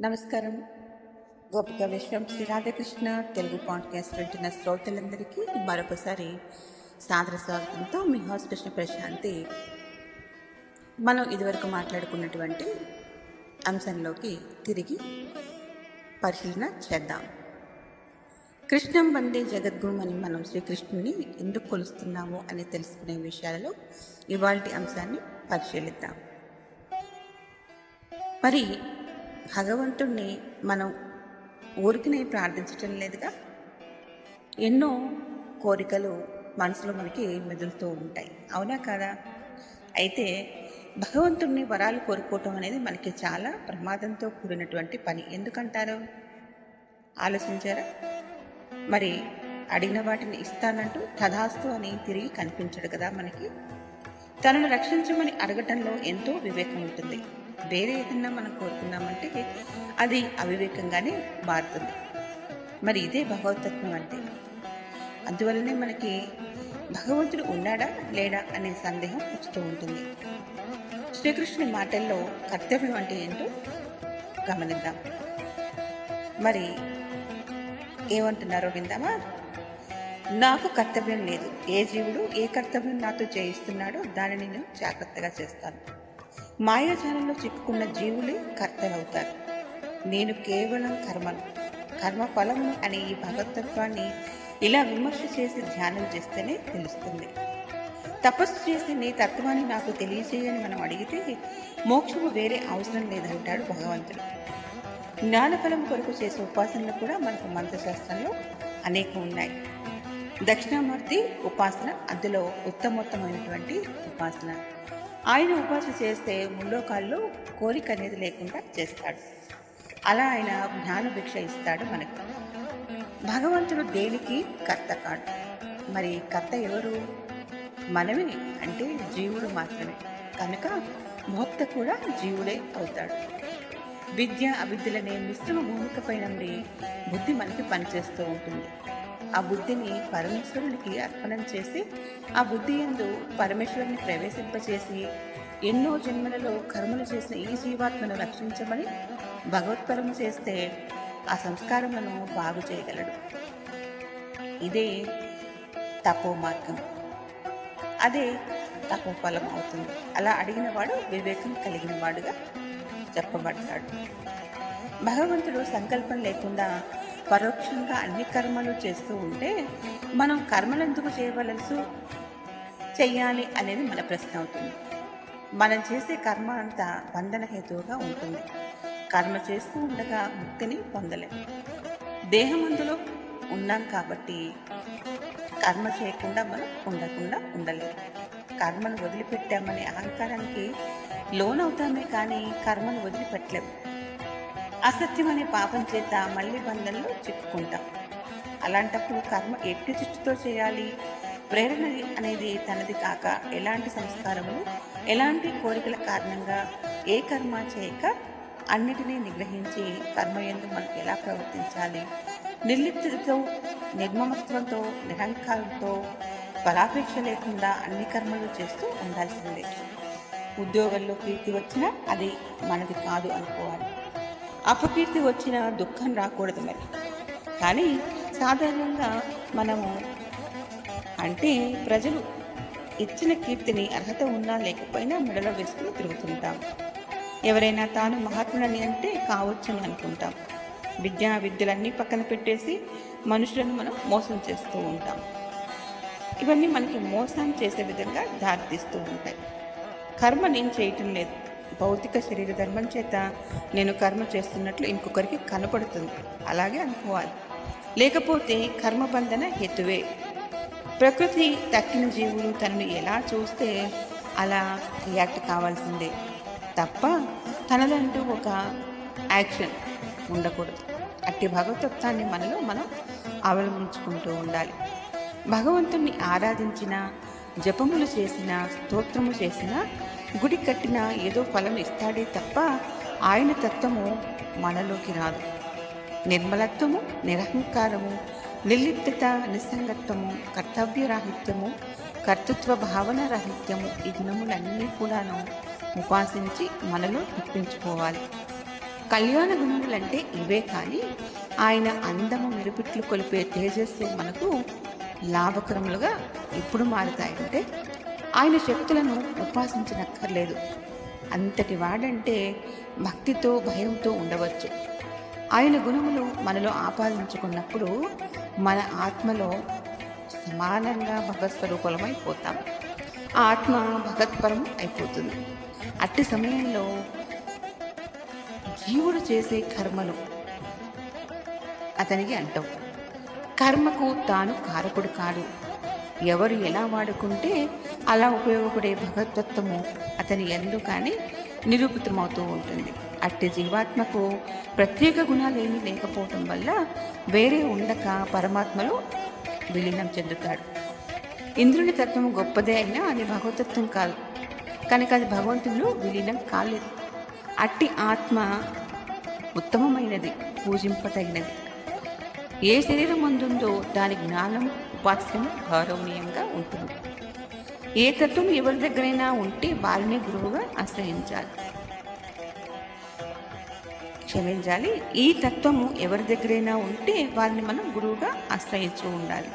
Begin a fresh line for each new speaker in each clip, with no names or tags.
నమస్కారం. గోపిక విశ్వం శ్రీ రాధాకృష్ణ తెలుగు పాడ్కాస్ట్ వింటున్న శ్రోతలందరికీ మరొకసారి సాదర స్వాగతంతో మీ హౌస్ కృష్ణ ప్రశాంతి. మనం ఇదివరకు మాట్లాడుకున్నటువంటి అంశంలోకి తిరిగి పరిశీలన చేద్దాం. కృష్ణం వందే జగద్గురు అని మనం శ్రీకృష్ణుని ఎందుకు కొలుస్తున్నాము అని తెలుసుకునే విషయాలలో ఇవాళ అంశాన్ని పరిశీలిద్దాం. మరి భగవంతుణ్ణి మనం ఊరికినే ప్రార్థించటం లేదుగా? ఎన్నో కోరికలు మనసులో మనకి మెదులుతూ ఉంటాయి. అవునా కాదా? అయితే భగవంతుణ్ణి వరాలు కోరుకోవటం అనేది మనకి చాలా ప్రమాదంతో కూడినటువంటి పని. ఎందుకంటారు? ఆలోచించారా? మరి అడిగిన వాటిని ఇస్తానంటూ తథాస్తు అని తిరిగి కనిపించడు కదా మనకి? తనను రక్షించమని అడగటంలో ఎంతో వివేకం ఉంటుంది. వేరే ఏదన్నా మనం కోరుకున్నామంటే అది అవివేకంగానే మారుతుంది. మరి ఇదే భగవతత్వం అంటే? అందువల్లనే మనకి భగవంతుడు ఉన్నాడా లేడా అనే సందేహం వస్తూ ఉంటుంది. శ్రీకృష్ణుని మాటల్లో కర్తవ్యం అంటే ఏంటో గమనిద్దాం. మరి ఏమంటున్నారో విందామా? నాకు కర్తవ్యం లేదు. ఏ జీవుడు ఏ కర్తవ్యం నాతో చేయిస్తున్నాడో దానిని నేను జాగ్రత్తగా చేస్తాను. మాయాజాలంలో చిక్కుకున్న జీవులే కర్తలవుతారు. నేను కేవలం కర్మను కర్మ ఫలమును అనే ఈ భగవతత్వాన్ని ఇలా విమర్శ చేసి ధ్యానం చేస్తేనే తెలుస్తుంది. తపస్సు చేసి నీ తత్వాన్ని నాకు తెలియజేయని మనం అడిగితే మోక్షము వేరే అవసరం లేదంటాడు భగవంతుడు. జ్ఞానఫలం కొరకు చేసే ఉపాసనలు కూడా మనకు మంత్రశాస్త్రంలో అనేకం ఉన్నాయి. దక్షిణామూర్తి ఉపాసన అందులో ఉత్తమోత్తమైనటువంటి ఉపాసన. ఆయన ఉపాస చేస్తే ముల్లోకాల్లో కోరిక అనేది లేకుండా చేస్తాడు. అలా ఆయన జ్ఞాన భిక్ష ఇస్తాడు మనకు. భగవంతుడు దేనికి కర్త కాడు? మరి కర్త ఎవరు? మనమే అంటే జీవుడు మాత్రమే. కనుక భోక్త కూడా జీవుడే అవుతాడు. విద్య అవిద్యలనే మిశ్రమ భూమికపై నుండి బుద్ధి మనకి పనిచేస్తూ ఉంటుంది. ఆ బుద్ధిని పరమేశ్వరునికి అర్పణం చేసి ఆ బుద్ధి ఎందు పరమేశ్వరుని ప్రవేశింపచేసి ఎన్నో జన్మలలో కర్మలు చేసిన ఈ జీవాత్మను రక్షించమని భగవత్పరము చేస్తే ఆ సంస్కారములను బాగు చేయగలడు. ఇదే తపో మార్గం అదే తపోఫలం అవుతుంది. అలా అడిగిన వాడు వివేకం కలిగిన వాడుగా చెప్పబడతాడు. భగవంతుడు సంకల్పం లేకుండా పరోక్షంగా అన్ని కర్మలు చేస్తూ ఉంటే మనం కర్మలు ఎందుకు చేయవలసి చెయ్యాలి అనేది మన ప్రశ్న అవుతుంది. మనం చేసే కర్మ అంతా బంధన హేతువుగా ఉంటుంది. కర్మ చేస్తూ ఉండగా ముక్తిని పొందలేం. దేహం అందులో ఉన్నాం కాబట్టి కర్మ చేయకుండా మనం ఉండకుండా ఉండలేము కర్మను వదిలిపెట్టామనే అహంకారానికి లోనవుతామే కానీ కర్మను వదిలిపెట్టలేము అసత్యం అనే పాపం చేత మళ్ళీ బంధంలో చిక్కుకుంటాం. అలాంటప్పుడు కర్మ ఎట్టి దృష్టితో చేయాలి? ప్రేరణ అనేది తనది కాక ఎలాంటి సంస్కారములు ఎలాంటి కోరికల కారణంగా ఏ కర్మ చేయక అన్నిటినీ నిగ్రహించి కర్మ ఎందు మనం ఎలా ప్రవర్తించాలి? నిర్లిప్తతో నిర్మమత్వంతో నిరంకారంతో ఫలాపేక్ష లేకుండా అన్ని కర్మలు చేస్తూ ఉండాల్సిందే. ఉద్యోగంలో కీర్తి వచ్చినా అది మనది కాదు అనుకోవాలి. అపకీర్తి వచ్చిన దుఃఖం రాకూడదు మరి. కానీ సాధారణంగా మనము అంటే ప్రజలు ఇచ్చిన కీర్తిని అర్హత ఉన్నా లేకపోయినా మెడలో వేసుకుని తిరుగుతుంటాం. ఎవరైనా తాను మహాత్ములని అంటే కావచ్చని అనుకుంటాం. విద్యా విద్యలన్నీ పక్కన పెట్టేసి మనుషులను మనం మోసం చేస్తూ ఉంటాం. ఇవన్నీ మనకి మోసం చేసే విధంగా దారితీస్తూ ఉంటాయి. కర్మ నేను చేయటం లేదు. భౌతిక శరీర ధర్మం చేత నేను కర్మ చేస్తున్నట్లు ఇంకొకరికి కనపడుతుంది. అలాగే అనుకోవాలి. లేకపోతే కర్మబంధన హేతువే. ప్రకృతి తక్కిన జీవులు తనను ఎలా చూస్తే అలా రియాక్ట్ కావాల్సిందే. తప్ప తనదంటూ ఒక యాక్షన్ ఉండకూడదు. అట్టి భగవతత్వాన్ని మనలో మనం అవలంబించుకుంటూ ఉండాలి. భగవంతుణ్ణి ఆరాధించిన జపములు చేసిన స్తోత్రము చేసిన గుడి కట్టిన ఏదో ఫలం ఇస్తాడే తప్ప ఆయన తత్వము మనలోకి రాదు. నిర్మలత్వము నిరహంకారము నిర్లిప్తత నిస్సంగత్వము కర్తవ్యరాహిత్యము కర్తృత్వ భావన రాహిత్యము ఈ గుణములన్నీ కూడాను ఉపాసించి మనలో తెప్పించుకోవాలి కళ్యాణ గుణములంటే ఇవే కానీ ఆయన అందము మెరుపిట్లు కొలిపే తేజస్సు మనకు లాభకరములుగా ఎప్పుడు మారుతాయంటే ఆయన శక్తులను ఉపాసించనక్కర్లేదు. అంతటి వాడంటే భక్తితో భయంతో ఉండవచ్చు. ఆయన గుణములు మనలో ఆపాదించుకున్నప్పుడు మన ఆత్మలో సమానంగా భగవత్స్వరూపలమైపోతాం ఆ ఆత్మ భగత్పరం అయిపోతుంది. అట్టి సమయంలో జీవుడు చేసే కర్మలు అతనికి అంటావు. కర్మకు తాను కారకుడు కాడు. ఎవరు ఎలా వాడుకుంటే అలా ఉపయోగపడే భగవతత్వము అతని ఎందు కానీ నిరూపితమవుతూ ఉంటుంది. అట్టి జీవాత్మకు ప్రత్యేక గుణాలు ఏమీ లేకపోవటం వల్ల వేరే ఉండక పరమాత్మలో విలీనం చెందుతాడు. ఇంద్రుని తత్వం గొప్పదే అయినా అది భగవతత్వం కాదు. కనుక అది భగవంతునిలో విలీనం కాలేదు. అట్టి ఆత్మ ఉత్తమమైనది పూజింపతగినది. ఏ శరీరం అందుందో దాని జ్ఞానం ఉపాస్యం గౌరవనీయంగా ఉంటుంది. ఏ తత్వం ఎవరి దగ్గరైనా ఉంటే వారిని గురువుగా ఆశ్రయించాలి. క్షమించాలి. ఈ తత్వము ఎవరి దగ్గరైనా ఉంటే వారిని మనం గురువుగా ఆశ్రయించు ఉండాలి.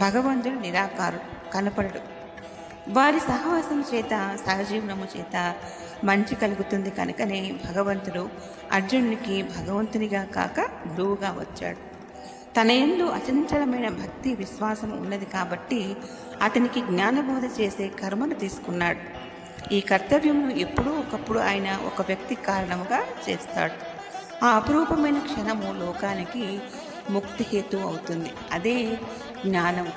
భగవంతుడు నిరాకారుడు కనపడడు. వారి సహవాసం చేత సహజీవనము చేత మంచి కలుగుతుంది కనుకనే భగవంతుడు అర్జునునికి భగవంతునిగా కాక గురువుగా వచ్చాడు. తన ఎందు అచంచలమైన భక్తి విశ్వాసం ఉన్నది కాబట్టి అతనికి జ్ఞానబోధ చేసే కర్మను తీసుకున్నాడు. ఈ కర్తవ్యమును ఎప్పుడూ ఒకప్పుడు ఆయన ఒక వ్యక్తి కారణముగా చేస్తాడు. ఆ అపురూపమైన క్షణము లోకానికి ముక్తి హేతు అవుతుంది. అదే జ్ఞానం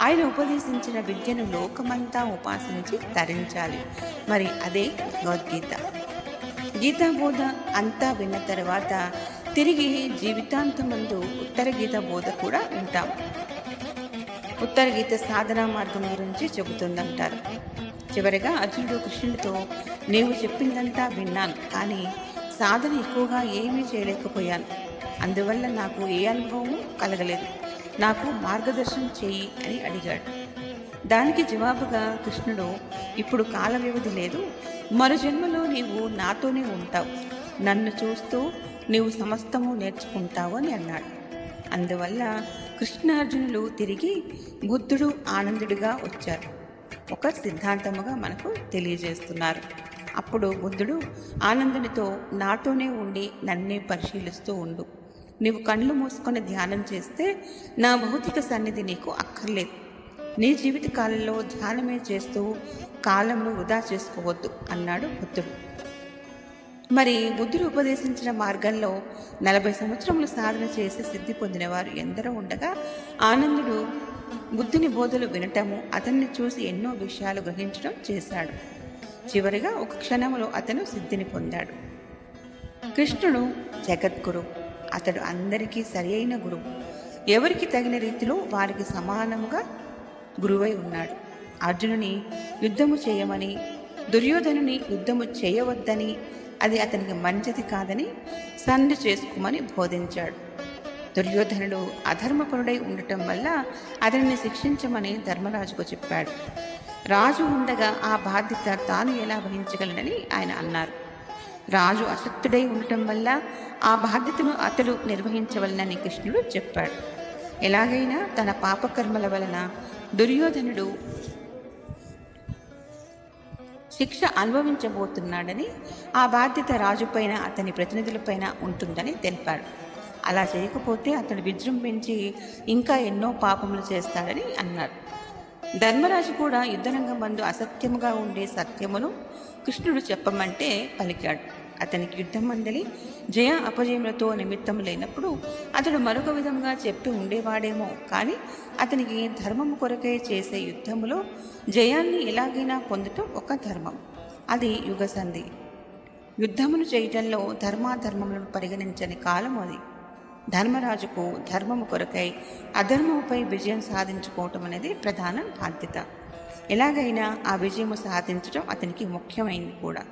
ఆయన ఉపదేశించిన విద్యను లోకమంతా ఉపాసించి తరించాలి. మరి అదే భగవద్గీత. గీతా బోధ అంతా విన్న తర్వాత తిరిగి జీవితాంతమందు ఉత్తర గీత బోధ కూడా వింటాం. ఉత్తర గీత సాధనా మార్గం గురించి చెబుతుందంటారు. చివరిగా అర్జునుడు కృష్ణుడితో నీవు చెప్పిందంతా విన్నాను కానీ సాధన ఎక్కువగా ఏమీ చేయలేకపోయాను. అందువల్ల నాకు ఏ అనుభవము కలగలేదు. నాకు మార్గదర్శనం చేయి అని అడిగాడు. దానికి జవాబుగా కృష్ణుడు ఇప్పుడు కాల వ్యవధి లేదు. మరు జన్మలో నీవు నాతోనే ఉంటావు. నన్ను చూస్తూ నీవు సమస్తము నేర్చుకుంటావు అని అన్నాడు. అందువల్ల కృష్ణార్జునులు తిరిగి బుద్ధుడు ఆనందుడిగా వచ్చారు. ఒక సిద్ధాంతముగా మనకు తెలియజేస్తున్నారు. అప్పుడు బుద్ధుడు ఆనందునితో నాతోనే ఉండి నన్నే పరిశీలిస్తూ ఉండు. నీవు కళ్ళు మూసుకొని ధ్యానం చేస్తే నా భౌతిక సన్నిధి నీకు అక్కర్లేదు. నీ జీవిత కాలంలో ధ్యానమే చేస్తూ కాలంను వృధా చేసుకోవద్దు అన్నాడు బుద్ధుడు. మరి బుద్ధుడు ఉపదేశించిన మార్గంలో నలభై సంవత్సరములు సాధన చేసి సిద్ధి పొందిన వారు ఎందరో ఉండగా ఆనందుడు బుద్ధుని బోధలు వినటము అతన్ని చూసి ఎన్నో విషయాలు గ్రహించడం చేశాడు. చివరిగా ఒక క్షణంలో అతను సిద్ధిని పొందాడు. కృష్ణుడు జగద్గురు అతడు అందరికీ సరి అయిన గురువు ఎవరికి తగిన రీతిలో వారికి సమానముగా గురువై ఉన్నాడు. అర్జునుని యుద్ధము చేయమని దుర్యోధనుని యుద్ధము చేయవద్దని అది అతనికి మంచిది కాదని సంధి చేసుకోమని బోధించాడు. దుర్యోధనుడు అధర్మపరుడై ఉండటం వల్ల అతనిని శిక్షించమని ధర్మరాజుకు చెప్పాడు. రాజు ఉండగా ఆ బాధ్యత తాను ఎలా వహించగలనని ఆయన అన్నారు. రాజు అసక్తుడై ఉండటం వల్ల ఆ బాధ్యతను అతడు నిర్వహించవలనని కృష్ణుడు చెప్పాడు. ఎలాగైనా తన పాపకర్మల వలన దుర్యోధనుడు శిక్ష అనుభవించబోతున్నాడని ఆ బాధ్యత రాజుపైన అతని ప్రతినిధులపైన ఉంటుందని తెలిపాడు. అలా చేయకపోతే అతడు విజృంభించి ఇంకా ఎన్నో పాపములు చేస్తాడని అన్నారు. ధర్మరాజు కూడా యుద్ధరంగం మందు అసత్యముగా ఉండే సత్యమును కృష్ణుడు చెప్పమంటే పలికాడు. అతనికి యుద్ధం అందలి జయ అపజయములతో నిమిత్తం లేనప్పుడు అతడు మరొక విధంగా చెప్పి ఉండేవాడేమో. కానీ అతనికి ధర్మము కొరకే చేసే యుద్ధములో జయాన్ని ఎలాగైనా పొందటం ఒక ధర్మం. అది యుగసంధి. యుద్ధమును చేయటంలో ధర్మాధర్మములను పరిగణించని కాలం అది. ధర్మరాజుకు ధర్మము కొరకై అధర్మముపై విజయం సాధించుకోవటం అనేది ప్రధాన బాధ్యత. ఎలాగైనా ఆ విజయము సాధించడం అతనికి ముఖ్యమైంది కూడా.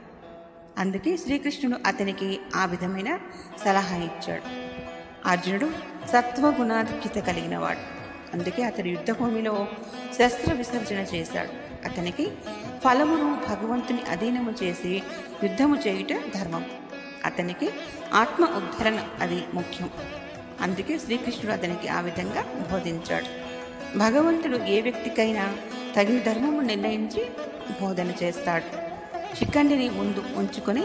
అందుకే శ్రీకృష్ణుడు అతనికి ఆ విధమైన సలహా ఇచ్చాడు. అర్జునుడు సత్వగుణాధిక్యత కలిగినవాడు. అందుకే అతడు యుద్ధభూమిలో శస్త్ర విసర్జన చేశాడు. అతనికి ఫలమును భగవంతుని అధీనము చేసి యుద్ధము చేయుట ధర్మం. అతనికి ఆత్మ ఉద్ధరణ అది ముఖ్యం. అందుకే శ్రీకృష్ణుడు అతనికి ఆ విధంగా బోధించాడు. భగవంతుడు ఏ వ్యక్తికైనా తగిన ధర్మము నిర్ణయించి బోధన చేస్తాడు. శిఖండిని ముందు ఉంచుకొని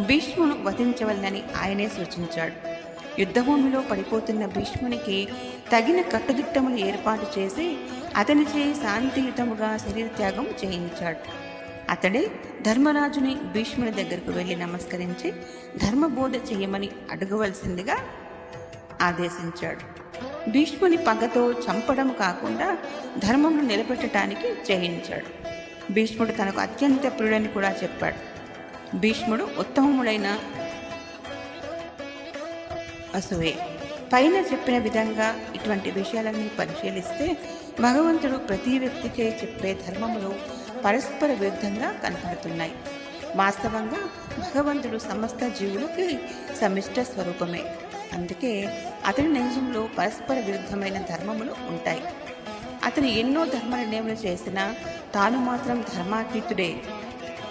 భీష్మును వధించవలనని ఆయనే సూచించాడు. యుద్ధభూమిలో పడిపోతున్న భీష్మునికి తగిన కట్టుదిట్టములు ఏర్పాటు చేసి అతనిచే శాంతియుతముగా శరీర త్యాగం చేయించాడు. అతడే ధర్మరాజుని భీష్ముని దగ్గరకు వెళ్ళి నమస్కరించి ధర్మబోధ చేయమని అడగవలసిందిగా ఆదేశించాడు. భీష్ముని పగతో చంపడం కాకుండా ధర్మమును నిలబెట్టడానికి చేయించాడు. భీష్ముడు తనకు అత్యంత ప్రియుడని కూడా చెప్పాడు. భీష్ముడు ఉత్తమముడైన అసువే పైన చెప్పిన విధంగా ఇటువంటి విషయాలన్నీ పరిశీలిస్తే భగవంతుడు ప్రతి వ్యక్తికే చెప్పే ధర్మములు పరస్పర విరుద్ధంగా కనపడుతున్నాయి. వాస్తవంగా భగవంతుడు సమస్త జీవులకి సమిష్ట స్వరూపమే. అందుకే అతని నైజంలో పరస్పర విరుద్ధమైన ధర్మములు ఉంటాయి. అతను ఎన్నో ధర్మ నిర్ణయములు చేసినా తాను మాత్రం ధర్మాతీతుడే.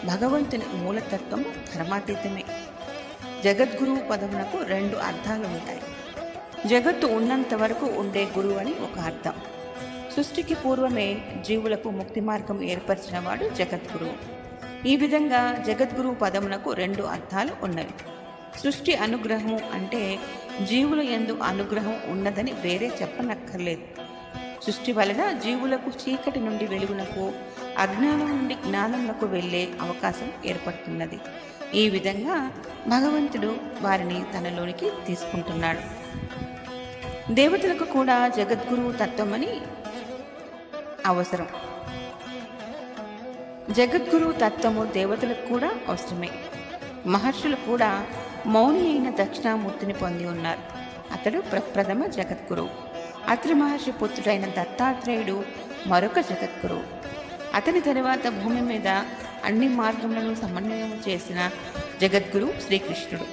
భగవంతుని మూలతత్వం ధర్మాతీతమే. జగద్గురువు పదమునకు రెండు అర్థాలు ఉంటాయి. జగత్తు ఉన్నంత వరకు ఉండే గురువు అని ఒక అర్థం. సృష్టికి పూర్వమే జీవులకు ముక్తి మార్గం ఏర్పరిచిన వాడు జగద్గురువు ఈ విధంగా జగద్గురువు పదమునకు రెండు అర్థాలు ఉన్నవి. సృష్టి అనుగ్రహం అంటే జీవుల ఎందు అనుగ్రహం ఉన్నదని వేరే చెప్పనక్కర్లేదు. సృష్టి వలన జీవులకు చీకటి నుండి వెలుగునకు అజ్ఞానం నుండి జ్ఞానములకు వెళ్ళే అవకాశం ఏర్పడుతున్నది. ఈ విధంగా భగవంతుడు వారిని తనలోనికి తీసుకుంటున్నాడు. దేవతలకు కూడా జగద్గురువు తత్వమని అవసరం. జగద్గురువు తత్వము దేవతలకు కూడా అవసరమే. మహర్షులు కూడా మౌని అయిన దక్షిణామూర్తిని పొంది ఉన్నారు. అతడు ప్రప్రథమ జగద్గురువు అత్రి మహర్షి పుత్రుడైన దత్తాత్రేయుడు మరొక జగద్గురు. అతని తరువాత భూమి మీద అన్ని మార్గములను సమన్వయం చేసిన జగద్గురు శ్రీకృష్ణుడు.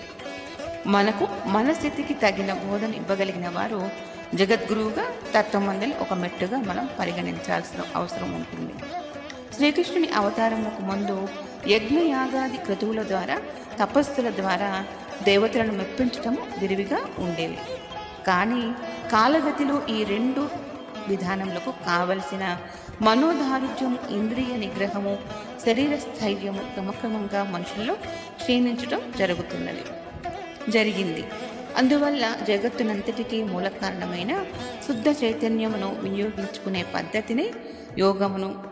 మనకు మన స్థితికి తగిన బోధన ఇవ్వగలిగిన వారు జగద్గురువుగా తత్వమందలి ఒక మెట్టుగా మనం పరిగణించాల్సిన అవసరం ఉంటుంది. శ్రీకృష్ణుని అవతారములకు ముందు యజ్ఞయాగాది క్రతువుల ద్వారా తపస్సుల ద్వారా దేవతలను మెప్పించటం విరివిగా ఉండేవి కానీ కాలగతిలో ఈ రెండు విధానములకు కావలసిన మనోదారుఢ్యం ఇంద్రియ నిగ్రహము శరీర స్థైర్యము క్రమక్రమంగా మనుషుల్లో క్షీణించటం జరుగుతున్నది. జరిగింది. అందువల్ల జగత్తునంతటికీ మూల కారణమైన శుద్ధ చైతన్యమును వినియోగించుకునే పద్ధతిని యోగమును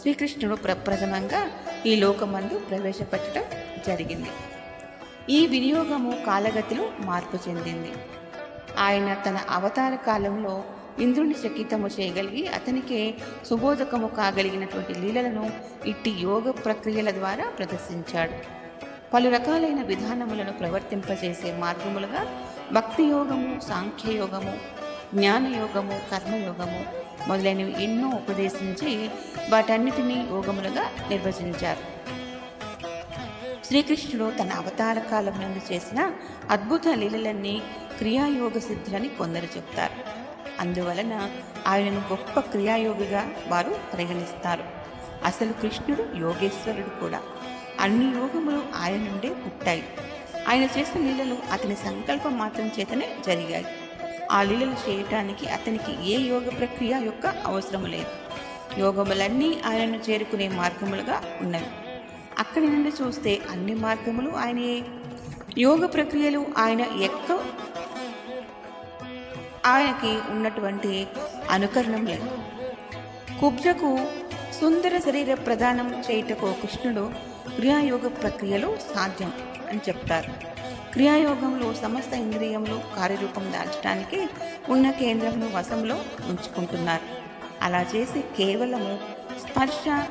శ్రీకృష్ణుడు ప్రప్రథమంగా ఈ లోకమందు ప్రవేశపెట్టడం జరిగింది. ఈ వినియోగము కాలగతిలో మార్పు చెందింది. ఆయన తన అవతార కాలంలో ఇంద్రుని చకితము చేయగలిగి అతనికే సుబోధకము కాగలిగినటువంటి లీలలను ఇట్టి యోగ ప్రక్రియల ద్వారా ప్రదర్శించాడు. పలు రకాలైన విధానములను ప్రవర్తింపజేసే మార్గములుగా భక్తి యోగము సాంఖ్యయోగము జ్ఞానయోగము కర్మయోగము మొదలైనవి ఎన్నో ఉపదేశించి వాటన్నిటినీ యోగములుగా నిర్వచించారు. శ్రీకృష్ణుడు తన అవతార కాలం నుండి చేసిన అద్భుత లీలలన్నీ క్రియాయోగ సిద్ధులని కొందరు చెప్తారు. అందువలన ఆయనను గొప్ప క్రియాయోగిగా వారు పరిగణిస్తారు. అసలు కృష్ణుడు యోగేశ్వరుడు కూడా. అన్ని యోగములు ఆయన నుండే పుట్టాయి. ఆయన చేసిన లీలలు అతని సంకల్పం మాత్రం చేతనే జరిగాయి. ఆ లీలలు చేయటానికి అతనికి ఏ యోగ ప్రక్రియ యొక్క అవసరం లేదు. యోగములన్నీ ఆయనను చేరుకునే మార్గములుగా ఉన్నవి. అక్కడి నుండి చూస్తే అన్ని మార్గములు ఆయనే. యోగ ప్రక్రియలు ఆయన ఎక్క ఆయనకి ఉన్నటువంటి అనుకరణం లేదు. కుబ్జకు సుందర శరీర ప్రదానం చేయుటకు కృష్ణుడు క్రియాయోగ ప్రక్రియలు సాధ్యం అని చెప్తారు. క్రియాయోగంలో సమస్త ఇంద్రియములు కార్యరూపం దాల్చడానికి ఉన్న కేంద్రమును వశంలో ఉంచుకుంటున్నారు. అలా చేసి కేవలము స్పర్శ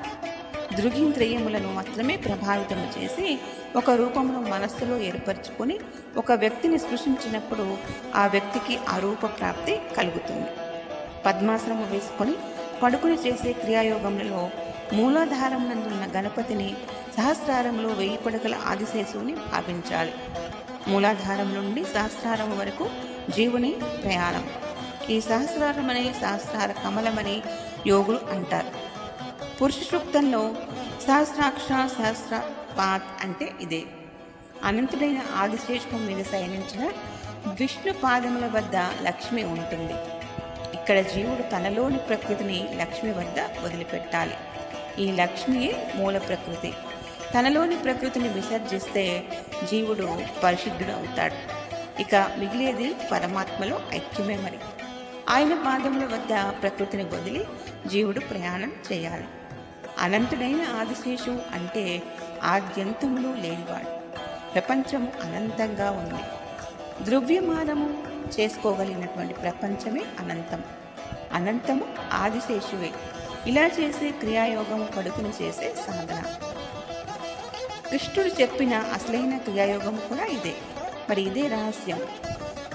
దృగింద్రియములను మాత్రమే ప్రభావితము చేసి ఒక రూపమును మనస్సులో ఏర్పరచుకొని ఒక వ్యక్తిని సృష్టించినప్పుడు ఆ వ్యక్తికి ఆ రూప ప్రాప్తి కలుగుతుంది. పద్మాసనము వేసుకొని పడుకుని చేసే క్రియాయోగములలో మూలాధారం నందున్న గణపతిని సహస్రారంలో వెయ్యి పడకల ఆదిశేషువుని భావించాలి. మూలాధారం నుండి సహస్రారం వరకు జీవుని ప్రయాణం. ఈ సహస్రారమనే సహస్రార కమలమని యోగులు అంటారు. పురుష సూక్తంలో సహస్రాక్ష సహస్ర పాత్ అంటే ఇదే. అనంతుడైన ఆదిశేషం మీద శయనించిన విష్ణు పాదముల వద్ద లక్ష్మి ఉంటుంది. ఇక్కడ జీవుడు తనలోని ప్రకృతిని లక్ష్మి వద్ద వదిలిపెట్టాలి. ఈ లక్ష్మియే మూల ప్రకృతి. తనలోని ప్రకృతిని విసర్జిస్తే జీవుడు పరిశుద్ధుడు అవుతాడు ఇక మిగిలేది పరమాత్మలో ఐక్యమే మరి. ఆయన పాదముల వద్ద ప్రకృతిని వదిలి జీవుడు ప్రయాణం చేయాలి. అనంతుడైన ఆదిశేషు అంటే ఆద్యంతములు లేనివాడు. ప్రపంచం అనంతంగా ఉంది. ద్రవ్యమానము చేసుకోగలిగినటువంటి ప్రపంచమే అనంతం. అనంతము ఆదిశేషువే. ఇలా చేసే క్రియాయోగం కడుపును చేసే సాధన. కృష్ణుడు చెప్పిన అసలైన క్రియాయోగం కూడా ఇదే. మరి ఇదే రహస్యం.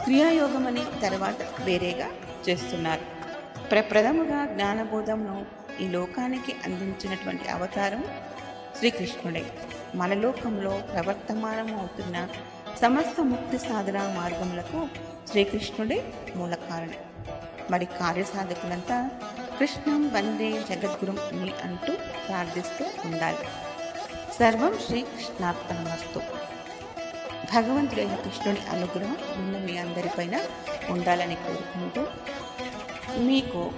క్రియాయోగం అని తర్వాత వేరేగా చేస్తున్నారు. ప్రప్రథముగా జ్ఞానబోధమును ఈ లోకానికి అందించినటువంటి అవతారం శ్రీకృష్ణుడే. మన లోకంలో ప్రవర్తమానం అవుతున్న సమస్త ముక్తి సాధన మార్గములకు శ్రీకృష్ణుడే మూల కారణం. మరి కార్యసాధకులంతా కృష్ణం వందే జగద్గురు అని అంటూ ప్రార్థిస్తూ ఉండాలి. సర్వం శ్రీకృష్ణార్పణమస్తు. భగవంతుడైన కృష్ణుడి అనుగ్రహం ఉన్న మీ అందరిపైన ఉండాలని కోరుకుంటూ మీకు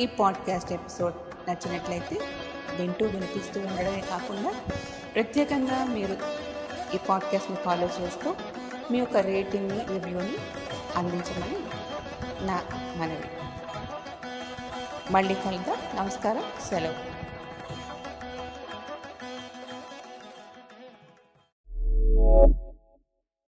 ఈ పాడ్కాస్ట్ ఎపిసోడ్ నచ్చినట్లయితే వింటూ వినిపిస్తూ ఉండడమే కాకుండా ప్రత్యేకంగా మీరు ఈ పాడ్కాస్ట్ని ఫాలో చేస్తూ మీ యొక్క రేటింగ్ని రివ్యూని అందించమని నా మనవి. మళ్ళీ కలుద్దాం. నమస్కారం. సెలవు.